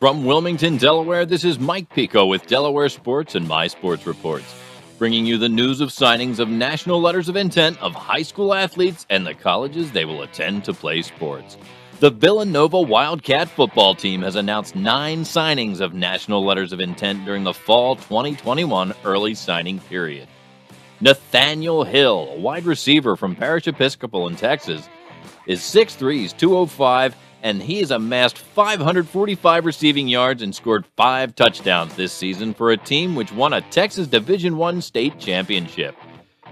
From Wilmington, Delaware, this is Mike Peco with Delaware Sports and My Sports Reports, bringing you the news of signings of national letters of intent of high school athletes and the colleges they will attend to play sports. The Villanova Wildcat football team has announced nine signings of national letters of intent during the fall 2021 early signing period. Nathaniel Hill, a wide receiver from Parish Episcopal in Texas, is 6'3, 205, and he has amassed 545 receiving yards and scored five touchdowns this season for a team which won a Texas Division I state championship.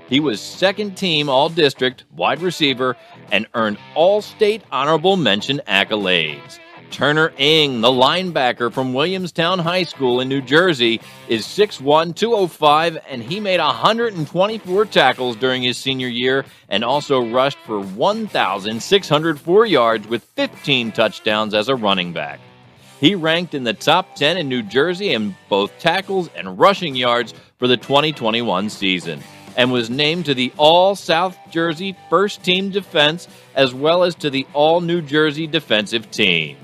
He was second team All District wide receiver and earned All State honorable mention accolades. Turner Ing, the linebacker from Williamstown High School in New Jersey, is 6'1, 205, and he made 124 tackles during his senior year and also rushed for 1,604 yards with 15 touchdowns as a running back. He ranked in the top 10 in New Jersey in both tackles and rushing yards for the 2021 season and was named to the All South Jersey First Team Defense as well as to the All New Jersey Defensive Team.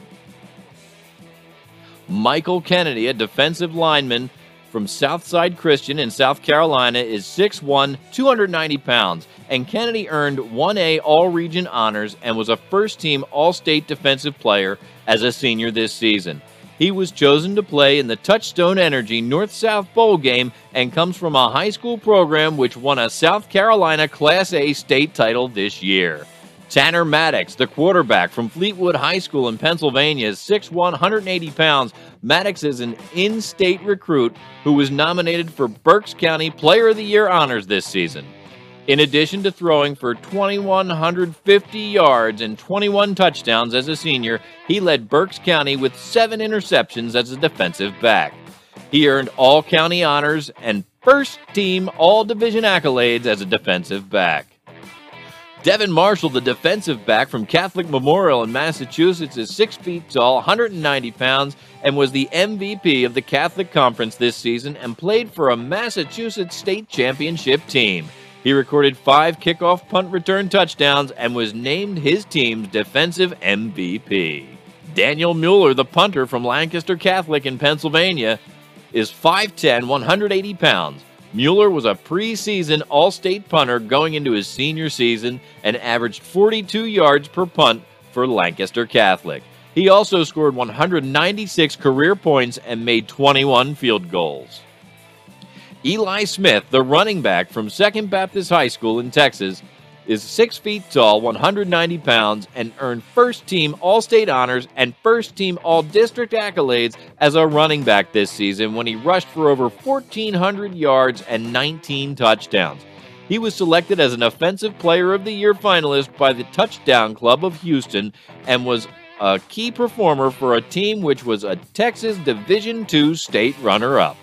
Michael Kennedy, a defensive lineman from Southside Christian in South Carolina, is 6'1, 290 pounds, and Kennedy earned 1A All Region honors and was a first team All State defensive player as a senior this season. He was chosen to play in the Touchstone Energy North South Bowl game and comes from a high school program which won a South Carolina Class A state title this year. Tanner Maddox, the quarterback from Fleetwood High School in Pennsylvania, is 6'1, 180 pounds. Maddox is an in state recruit who was nominated for Berks County Player of the Year honors this season. In addition to throwing for 2,150 yards and 21 touchdowns as a senior, he led Berks County with seven interceptions as a defensive back. He earned all county honors and first team all division accolades as a defensive back. Devin Marshall, the defensive back from Catholic Memorial in Massachusetts, is 6 feet tall, 190 pounds, and was the MVP of the Catholic Conference this season and played for a Massachusetts state championship team. He recorded five kickoff punt return touchdowns and was named his team's defensive MVP. Daniel Mueller, the punter from Lancaster Catholic in Pennsylvania, is 5'10, 180 pounds. Mueller was a preseason All State punter going into his senior season and averaged 42 yards per punt for Lancaster Catholic. He also scored 196 career points and made 21 field goals. Eli Smith, the running back from Second Baptist High School in Texas, is 6 feet tall, 190 pounds, and earned first team All State honors and first team All District accolades as a running back this season when he rushed for over 1,400 yards and 19 touchdowns. He was selected as an Offensive Player of the Year finalist by the Touchdown Club of Houston and was a key performer for a team which was a Texas Division II state runner up.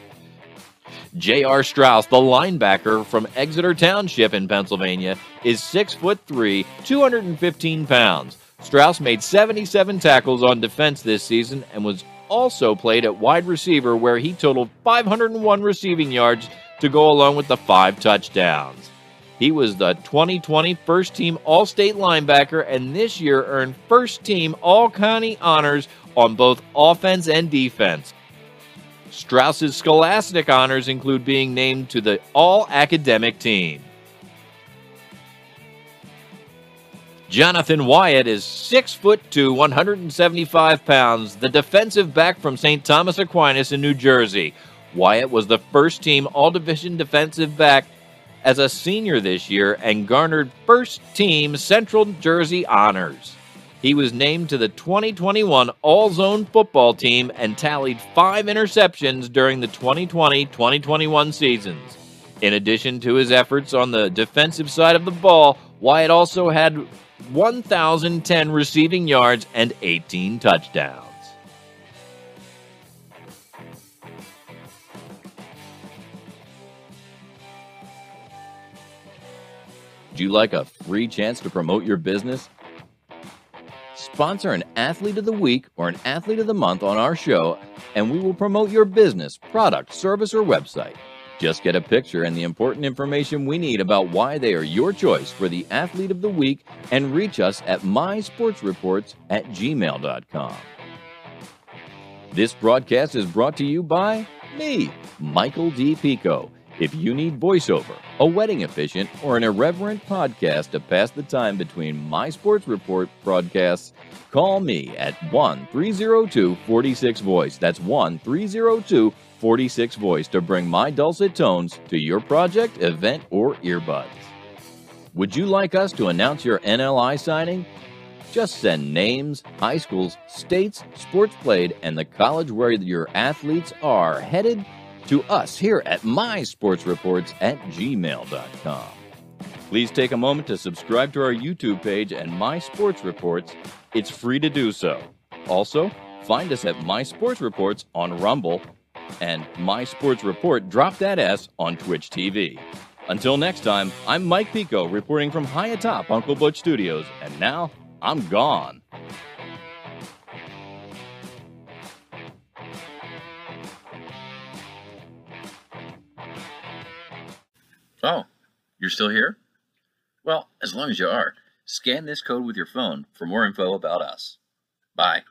J.R. Strauss, the linebacker from Exeter Township in Pennsylvania, is 6 foot 3, 215 pounds. Strauss made 77 tackles on defense this season and was also played at wide receiver where he totaled 501 receiving yards to go along with the 5 touchdowns. He was the 2020 first team All State linebacker and this year earned first team All County honors on both offense and defense. Strauss's scholastic honors include being named to the All Academic Team. Jonathan Wyatt is 6 foot 2, 175 pounds, the defensive back from St. Thomas Aquinas in New Jersey. Wyatt was the first team All Division defensive back as a senior this year and garnered first team Central Jersey honors. He was named to the 2021 All Zone football team and tallied five interceptions during the 2020 2021 seasons. In addition to his efforts on the defensive side of the ball, Wyatt also had 1,010 receiving yards and 18 touchdowns. Do you like a free chance to promote your business? Sponsor an athlete of the week or an athlete of the month on our show, and we will promote your business, product, service, or website. Just get a picture and the important information we need about why they are your choice for the athlete of the week and reach us at mysportsreports at gmail.com. This broadcast is brought to you by me, Michael D. Peco. If you need voiceover, a wedding efficient, or an irreverent podcast to pass the time between my sports report broadcasts, call me at 1 302 46 Voice. That's 1 302 46 Voice to bring my dulcet tones to your project, event, or earbuds. Would you like us to announce your NLI signing? Just send names, high schools, states, sports played, and the college where your athletes are headed to us here at mysportsreports at gmail.com. Please take a moment to subscribe to our YouTube page and My Sports Reports. It's free to do so. Also, find us at My Sports Reports on Rumble and My Sports Report Drop That S on Twitch TV. Until next time, I'm Mike Peco reporting from high atop Uncle Butch Studios, and now I'm gone. Oh, you're still here? Well, as long as you are, scan this code with your phone for more info about us. Bye.